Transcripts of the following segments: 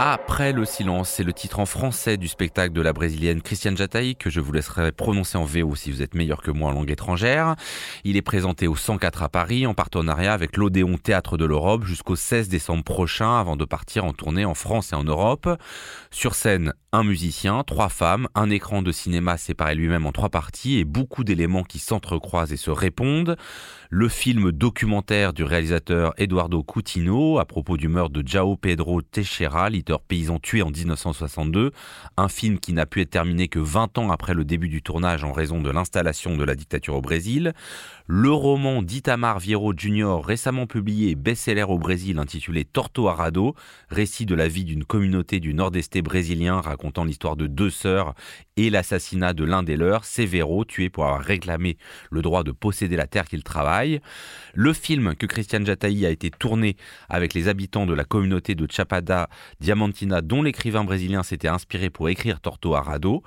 Après le silence, c'est le titre en français du spectacle de la brésilienne Christiane Jataï que je vous laisserai prononcer en VO si vous êtes meilleur que moi en langue étrangère. Il est présenté au 104 à Paris en partenariat avec l'Odéon Théâtre de l'Europe jusqu'au 16 décembre prochain avant de partir en tournée en France et en Europe. Sur scène, un musicien, trois femmes, un écran de cinéma séparé lui-même en trois parties et beaucoup d'éléments qui s'entrecroisent et se répondent. Le film documentaire du réalisateur Eduardo Coutinho à propos du meurtre de Jao Pedro Teixeira, leader paysan tué en 1962, un film qui n'a pu être terminé que 20 ans après le début du tournage en raison de l'installation de la dictature au Brésil. Le roman d'Itamar Vieiro Jr., récemment publié best-seller au Brésil intitulé Torto Arado, récit de la vie d'une communauté du nord-est brésilien racontant l'histoire de deux sœurs et l'assassinat de l'un des leurs, Severo, tué pour avoir réclamé le droit de posséder la terre qu'il travaille. Le film que Christian Jataï a été tourné avec les habitants de la communauté de Chapada Dont l'écrivain brésilien s'était inspiré pour écrire Torto Arado.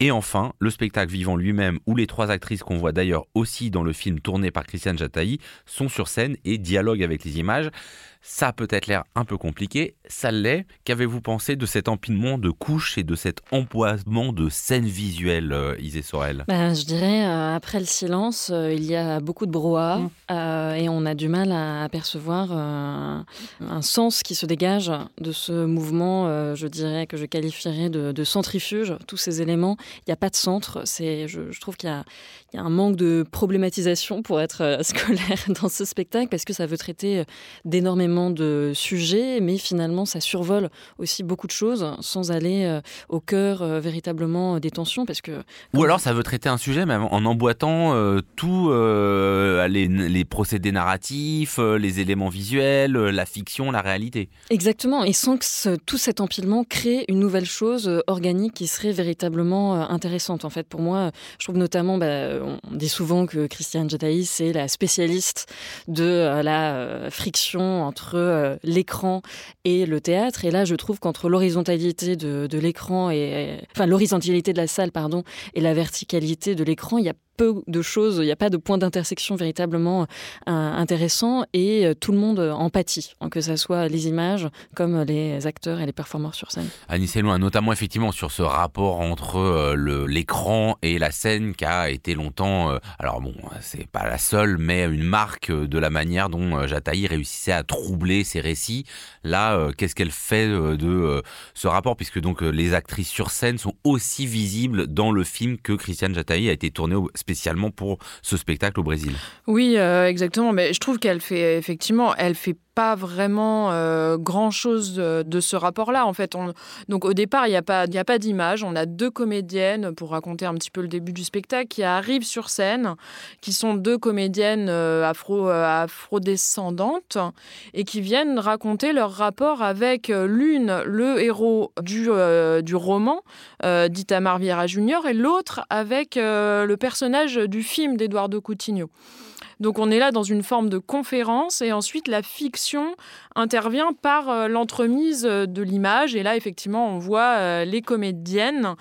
Et enfin, le spectacle vivant lui-même, où les trois actrices qu'on voit d'ailleurs aussi dans le film tourné par Christian Jataï sont sur scène et dialoguent avec les images. Ça a peut-être l'air un peu compliqué, ça l'est. Qu'avez-vous pensé de cet empilement de couches et de cet empoisement de scènes visuelles, euh, Isée Sorel? Ben, Je dirais, euh, après le silence, euh, il y a beaucoup de brouhaha mm. et on a du mal à apercevoir un sens qui se dégage de ce mouvement, je dirais, que je qualifierais de, centrifuge. Tous ces éléments, il n'y a pas de centre. C'est, je, trouve qu'il y a, y a, un manque de problématisation, pour être scolaire, dans ce spectacle, parce que ça veut traiter d'énormément de sujets, mais finalement, ça survole aussi beaucoup de choses sans aller euh, au cœur euh, véritablement des tensions. Parce que, Ou alors, ça veut traiter un sujet, mais en emboîtant euh, tous les, procédés narratifs, les éléments visuels, la fiction, la réalité. Exactement, et sans que tout cet empilement crée une nouvelle chose organique qui serait véritablement intéressante. En fait, pour moi, je trouve notamment, bah, on dit souvent que Christiane Jataï, c'est la spécialiste de la friction euh, l'écran et le théâtre. Et là, je trouve qu'entre l'horizontalité de, de l'écran et enfin l'horizontalité de la salle, pardon, et la verticalité de l'écran, il y a peu de choses, il n'y a pas de point d'intersection véritablement euh, intéressant et euh, tout le monde empathie, hein, que ce soit les images comme les acteurs et les performeurs sur scène. Annie Selloin, notamment effectivement sur ce rapport entre euh, l'écran et la scène qui a été longtemps, alors bon, c'est pas la seule, mais une marque de la manière dont Jataï réussissait à troubler ses récits. Là, qu'est-ce qu'elle fait de ce rapport, puisque donc les actrices sur scène sont aussi visibles dans le film que Christiane Jataï a été tourné au spécialement pour ce spectacle au Brésil. Oui, euh, exactement. Mais je trouve qu'elle fait effectivement, elle fait pas vraiment euh, grand-chose de, ce rapport-là. En fait, on, donc au départ, il n'y a pas, a pas d'image. On a deux comédiennes, pour raconter un petit peu le début du spectacle, qui arrivent sur scène, qui sont deux comédiennes euh, afro, afro-descendantes et qui viennent raconter leur rapport avec l'une, le héros du, du roman d'Itamar Vieira Junior, et l'autre avec le personnage du film d'Eduardo Coutinho. Donc on est là dans une forme de conférence et ensuite la fiction intervient par euh, l'entremise euh, de l'image. Et là, effectivement, on voit euh, les comédiennes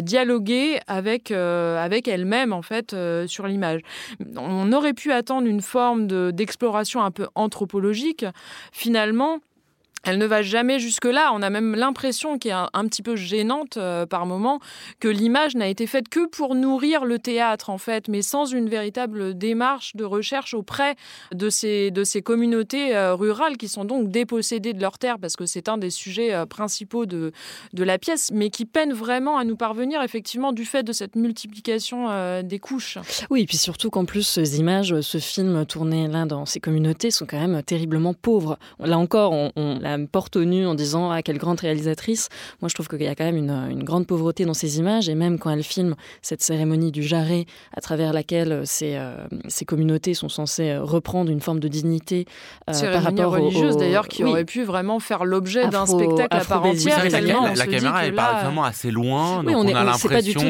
dialoguer avec, avec elles-mêmes, en fait, sur l'image. On aurait pu attendre une forme d'exploration un peu anthropologique. Finalement, elle ne va jamais jusque-là. On a même l'impression, qui est un, petit peu gênante euh, par moment, que l'image n'a été faite que pour nourrir le théâtre, en fait, mais sans une véritable démarche de recherche auprès de ces, de ces communautés euh, rurales qui sont donc dépossédées de leurs terres, parce que c'est un des sujets euh, principaux de, de la pièce, mais qui peinent vraiment à nous parvenir, effectivement, du fait de cette multiplication des couches. Oui, et puis surtout qu'en plus, ces images, ce film tourné là dans ces communautés sont quand même terriblement pauvres. Là encore, on, on porte au nu en disant ah quelle grande réalisatrice. Moi je trouve qu'il y a quand même une, grande pauvreté dans ces images et même quand elle filme cette cérémonie du jarret à travers laquelle euh, ces, euh, ces communautés sont censées euh, reprendre une forme de dignité par rapport religieuse d'ailleurs qui aurait pu vraiment faire l'objet d'un spectacle à part entière. la, caméra elle part vraiment assez loin donc on, a l'impression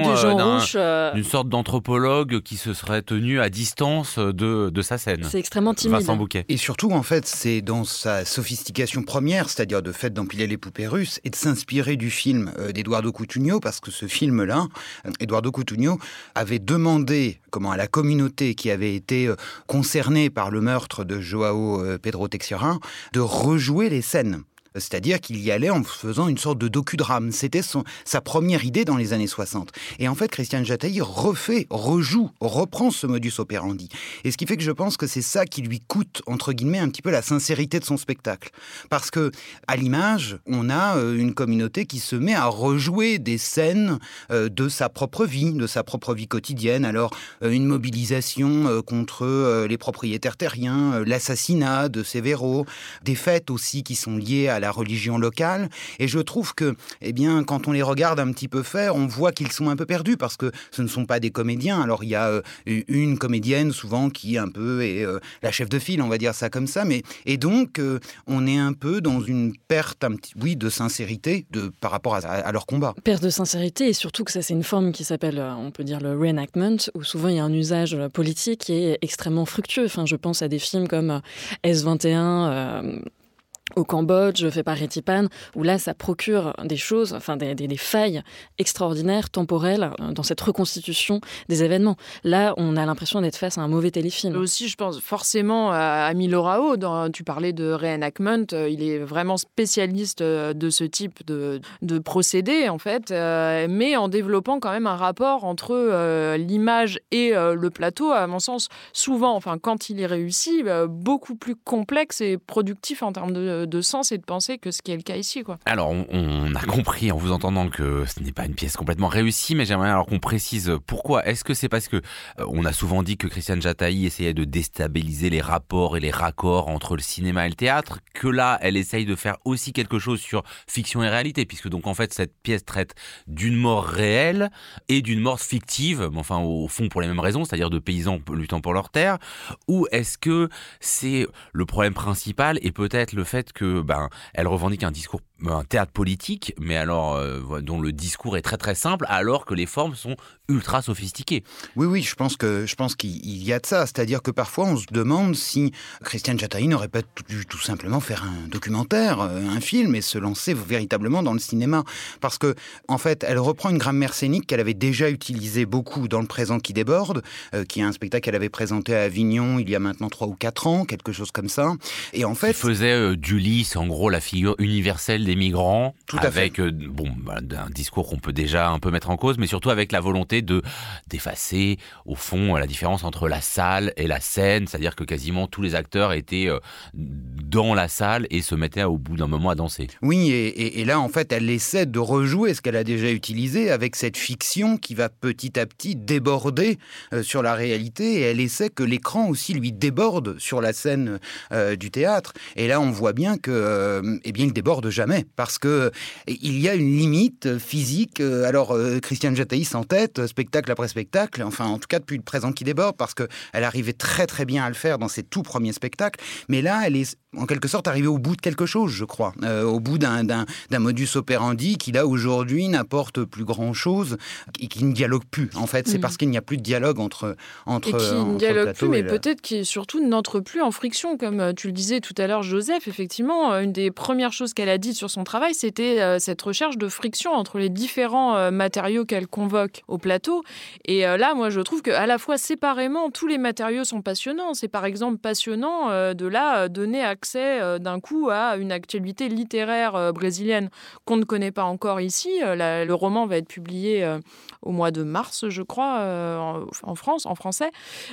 d'une sorte d'anthropologue qui se serait tenu à distance de, de sa scène. C'est extrêmement timide. Vincent Bouquet. Et surtout en fait c'est dans sa sophistication première c'est-à-dire de fait d'empiler les poupées russes, et de s'inspirer du film euh, d'Eduardo Coutinho, parce que ce film-là, euh, Eduardo Coutinho avait demandé comment à la communauté qui avait été euh, concernée par le meurtre de Joao Pedro Teixeira de rejouer les scènes C'est-à-dire qu'il y allait en faisant une sorte de docudrame. C'était sa première idée dans les années 60. Et en fait, Christian Jataï refait, rejoue, reprend ce modus operandi. Et ce qui fait que je pense que c'est ça qui lui coûte, entre guillemets, un petit peu la sincérité de son spectacle. Parce que, à l'image, on a euh, une communauté qui se met à rejouer des scènes euh, de sa propre vie, de sa propre vie quotidienne. Alors, euh, une mobilisation contre les propriétaires terriens, l'assassinat de Severo, des fêtes aussi qui sont liées à la religion locale. Et je trouve que, eh bien, quand on les regarde un petit peu faire, on voit qu'ils sont un peu perdus parce que ce ne sont pas des comédiens. Alors, il y a une comédienne souvent qui un peu est la chef de file, on va dire ça comme ça. Mais et donc, on est un peu dans une perte, un petit, oui, de sincérité de, par rapport à, leur combat. Perte de sincérité et surtout que ça, c'est une forme qui s'appelle, euh, on peut dire, le reenactment, où souvent il y a un usage euh, politique qui est extrêmement fructueux. Enfin, je pense à des films comme euh, S21 au Cambodge, fait par Retipan, où là, ça procure des choses, enfin des, failles extraordinaires, temporelles, euh, dans cette reconstitution des événements. Là, on a l'impression d'être face à un mauvais téléfilm. Aussi, je pense forcément à Milo Rao. Dans, tu parlais de reenactment, euh, il est vraiment spécialiste euh, de ce type de, de procédé, en fait, mais en développant quand même un rapport entre l'image et le plateau, à mon sens, souvent, enfin, quand il est réussi, beaucoup plus complexe et productif en termes de de, sens et de penser que ce qui est le cas ici. Quoi. Alors, on, a compris en vous entendant que ce n'est pas une pièce complètement réussie, mais j'aimerais alors qu'on précise pourquoi. Est-ce que c'est parce que euh, on a souvent dit que Christiane Jataï essayait de déstabiliser les rapports et les raccords entre le cinéma et le théâtre, que là, elle essaye de faire aussi quelque chose sur fiction et réalité, puisque donc en fait cette pièce traite d'une mort réelle et d'une mort fictive, enfin au fond pour les mêmes raisons, c'est-à-dire de paysans luttant pour leur terre, ou est-ce que c'est le problème principal et peut-être le fait que ben elle revendique un discours un théâtre politique, mais alors euh, dont le discours est très très simple, alors que les formes sont ultra sophistiquées. Oui, oui, je pense que je pense qu'il y a de ça. C'est-à-dire que parfois on se demande si Christiane Chataï n'aurait pas dû tout simplement faire un documentaire, euh, un film, et se lancer véritablement dans le cinéma, parce que en fait, elle reprend une grammaire scénique qu'elle avait déjà utilisée beaucoup dans Le Présent qui déborde, euh, qui est un spectacle qu'elle avait présenté à Avignon il y a maintenant trois ou quatre ans, quelque chose comme ça. Et en fait, faisait du lys, en gros, la figure universelle des migrants, Tout avec euh, bon bah, un discours qu'on peut déjà un peu mettre en cause, mais surtout avec la volonté de d'effacer au fond la différence entre la salle et la scène, c'est-à-dire que quasiment tous les acteurs étaient euh, dans la salle et se mettaient au bout d'un moment à danser. Oui, et, là en fait elle essaie de rejouer ce qu'elle a déjà utilisé avec cette fiction qui va petit à petit déborder euh, sur la réalité et elle essaie que l'écran aussi lui déborde sur la scène du théâtre. Et là on voit bien que eh bien il déborde jamais parce que il y a une limite physique. Alors, euh, Christiane Jataïs en tête, spectacle après spectacle, enfin, en tout cas depuis le présent qui déborde, parce qu'elle arrivait très très bien à le faire dans ses tout premiers spectacles. Mais là, elle est en quelque sorte arrivé au bout de quelque chose, je crois, euh, au bout d'un modus operandi qui là aujourd'hui n'apporte plus grand chose et qui ne dialogue plus. En fait, c'est mm. parce qu'il n'y a plus de dialogue entre entre et qui ne dialogue plus, mais peut-être qui surtout n'entre plus en friction, comme euh, tu le disais tout à l'heure, Joseph. Effectivement, euh, une des premières choses qu'elle a dites sur son travail, c'était cette recherche de friction entre les différents matériaux qu'elle convoque au plateau. Et là, moi, je trouve qu'à la fois séparément, tous les matériaux sont passionnants. C'est par exemple passionnant de là donner accès euh, d'un coup à une actualité littéraire euh, brésilienne qu'on ne connaît pas encore ici. Euh, le roman va être publié au mois de mars, je crois, en, France, en français.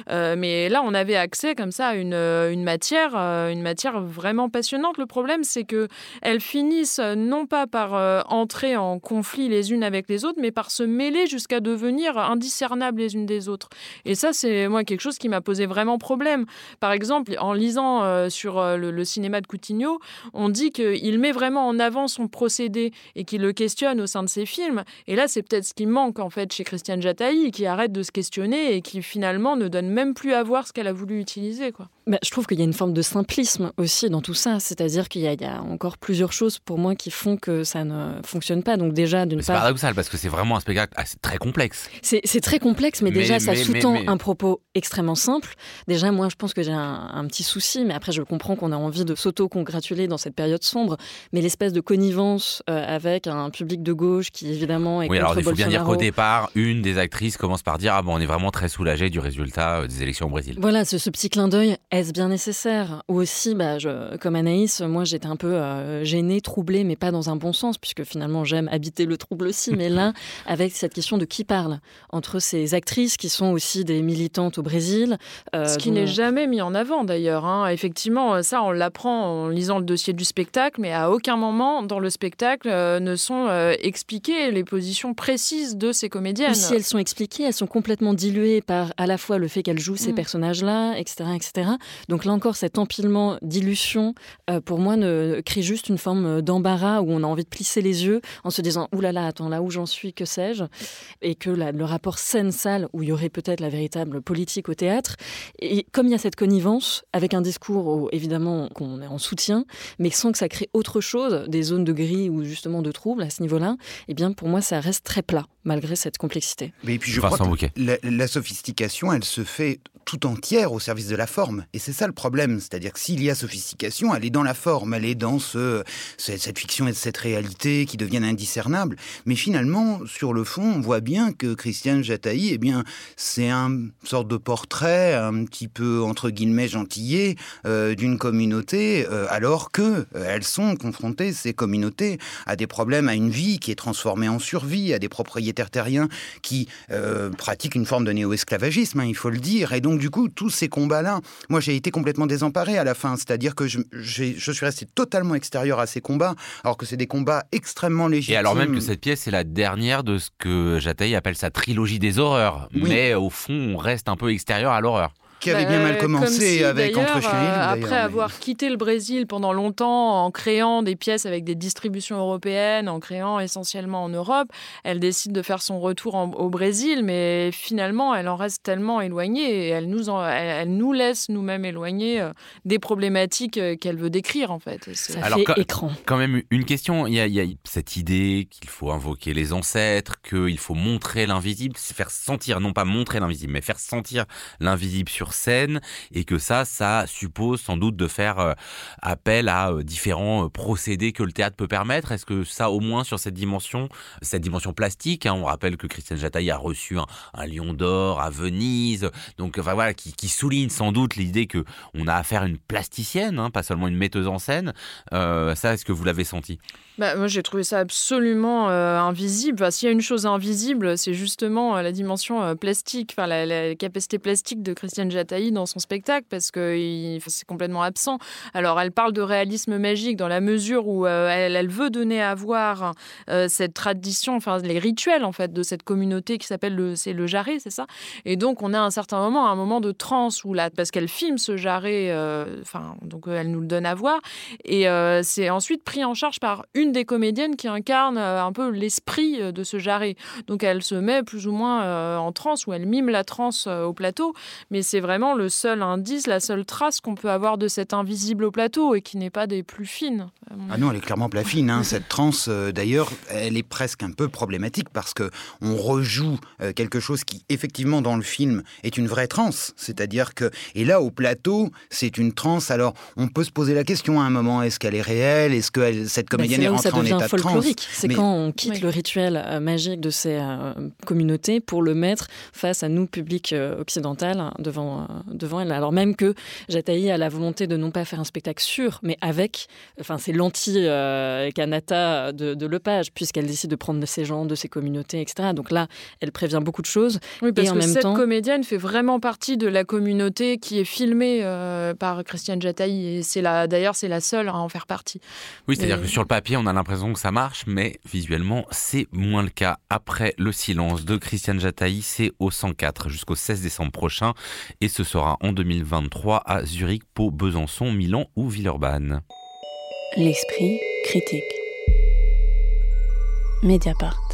mais là, on avait accès comme ça à une, une matière, une matière vraiment passionnante. Le problème, c'est que elles finissent non pas par entrer en conflit les unes avec les autres, mais par se mêler jusqu'à devenir indiscernables les unes des autres. Et ça, c'est moi quelque chose qui m'a posé vraiment problème. Par exemple, en lisant sur le, le cinéma de Coutinho, on dit qu'il met vraiment en avant son procédé et qu'il le questionne au sein de ses films. Et là, c'est peut-être ce qui manque en fait chez Christiane Jataï, qui arrête de se questionner et qui finalement ne donne même plus à voir ce qu'elle a voulu utiliser. Quoi. Bah, je trouve qu'il y a une forme de simplisme aussi dans tout ça, c'est-à-dire qu'il y, a encore plusieurs choses pour moi qui font que ça ne fonctionne pas. Donc déjà, d'une part, c'est paradoxal parce que c'est vraiment un spectacle assez, très complexe. C'est, très complexe, mais, déjà ça sous-tend un propos extrêmement simple. Déjà, moi, je pense que j'ai un, petit souci, mais après, je comprends qu'on a envie de s'auto-congratuler dans cette période sombre, mais l'espèce de connivence euh, avec un public de gauche qui évidemment est oui, alors il faut bien dire qu'au départ, une des actrices commence par dire ah bon, on est vraiment très soulagé du résultat euh, des élections au Brésil. Voilà, ce, ce petit clin d'œil Est-ce bien nécessaire? Ou aussi, bah, comme Anaïs, moi j'étais un peu gênée, troublée, mais pas dans un bon sens, puisque finalement j'aime habiter le trouble aussi. mais là, avec cette question de qui parle? Entre ces actrices qui sont aussi des militantes au Brésil. Ce qui n'est jamais mis en avant d'ailleurs. Hein. Effectivement, ça on l'apprend en lisant le dossier du spectacle, mais à aucun moment dans le spectacle ne sont expliquées les positions précises de ces comédiennes. si elles sont expliquées, elles sont complètement diluées par à la fois le fait qu'elles jouent ces mm. personnages-là, etc., etc. Donc là encore, cet empilement d'illusions, euh, pour moi, ne, crée juste une forme d'embarras où on a envie de plisser les yeux en se disant Ouh là là, attends, là où j'en suis, que sais-je? Et que le rapport scène-salle, où il y aurait peut-être la véritable politique au théâtre, et comme il y a cette connivence, avec un discours évidemment qu'on est en soutien, mais sans que ça crée autre chose, des zones de gris ou justement de troubles à ce niveau-là, eh bien pour moi, ça reste très plat malgré cette complexité. Mais puis je crois que la, sophistication, elle se fait tout entière au service de la forme. Et c'est ça le problème. C'est-à-dire que s'il y a sophistication, elle est dans la forme, elle est dans ce, cette fiction et cette réalité qui deviennent indiscernables. Mais finalement, sur le fond, on voit bien que Christiane Jataï, eh bien, c'est un sorte de portrait un petit peu, entre guillemets, gentillé euh, d'une communauté, euh, alors que euh, elles sont confrontées, ces communautés, à des problèmes, à une vie qui est transformée en survie, à des propriétés terriens qui euh, pratiquent une forme de néo-esclavagisme, hein, il faut le dire. Et donc, du coup, tous ces combats-là, moi, j'ai été complètement désemparé à la fin. C'est-à-dire que je, je, suis resté totalement extérieur à ces combats, alors que c'est des combats extrêmement légitimes. Et alors même que cette pièce est la dernière de ce que Jataï appelle sa trilogie des horreurs. Mais au fond, on reste un peu extérieur à l'horreur qui avait bien mal bah, commencé avec Entre euh, Après avoir quitté le Brésil pendant longtemps en créant des pièces avec des distributions européennes, en créant essentiellement en Europe, elle décide de faire son retour au Brésil, mais finalement, elle en reste tellement éloignée et elle nous, elle, nous laisse nous-mêmes éloignés euh, des problématiques euh, qu'elle veut décrire en fait. Ça Alors, fait écran. Quand même une question, il y a, il y a cette idée qu'il faut invoquer les ancêtres, qu'il faut montrer l'invisible, faire sentir, non pas montrer l'invisible, mais faire sentir l'invisible sur scène et que ça, ça suppose sans doute de faire euh, appel à euh, différents euh, procédés que le théâtre peut permettre. Est-ce que ça, au moins sur cette dimension, cette dimension plastique, hein, on rappelle que Christiane Jataille a reçu un, lion d'or à Venise, donc enfin voilà, qui, souligne sans doute l'idée que on a affaire à une plasticienne, hein, pas seulement une metteuse en scène. ça, est-ce que vous l'avez senti? Bah, moi, j'ai trouvé ça absolument invisible. S'il y a une chose invisible, c'est justement la dimension plastique, enfin, la, la, capacité plastique de Christiane Jataille dans son spectacle parce que c'est complètement absent. Alors, elle parle de réalisme magique dans la mesure où euh, elle, veut donner à voir euh, cette tradition, enfin les rituels en fait de cette communauté qui s'appelle le c'est le jarret, c'est ça? Et donc, on a un certain moment, un moment de transe où là, parce qu'elle filme ce jarret, euh, enfin donc elle nous le donne à voir et c'est ensuite pris en charge par une des comédiennes qui incarne un peu l'esprit de ce jarret. Donc, elle se met plus ou moins en transe ou elle mime la transe au plateau, mais c'est vraiment vraiment le seul indice, la seule trace qu'on peut avoir de cet invisible au plateau et qui n'est pas des plus fines. Ah non, elle est clairement pas fine. Hein. Cette transe, euh, d'ailleurs, elle est presque un peu problématique parce que on rejoue euh, quelque chose qui, effectivement, dans le film, est une vraie transe. C'est-à-dire que, et là, au plateau, c'est une transe. Alors, on peut se poser la question à un moment est-ce qu'elle est réelle? Est-ce que cette bah, comédienne est, rentrée en état de transe? C'est quand on quitte le rituel euh, magique de ces communautés pour le mettre face à nous, public occidental, devant devant elle. Alors même que Jataï a la volonté de non pas faire un spectacle sûr, mais avec, enfin c'est l'anti-Kanata de, Lepage, puisqu'elle décide de prendre de ces gens, de ces communautés, etc. Donc là, elle prévient beaucoup de choses. Oui, parce et en que même cette comédienne fait vraiment partie de la communauté qui est filmée euh, par Christiane Jataï, et c'est la, d'ailleurs c'est la seule à en faire partie. Oui, c'est-à-dire que sur le papier, on a l'impression que ça marche, mais visuellement, c'est moins le cas. Après le silence de Christiane Jataï, c'est au 104 jusqu'au 16 décembre prochain, et ce sera en 2023 à Zurich, Pau, Besançon, Milan ou Villeurbanne. L'esprit critique. Mediapart.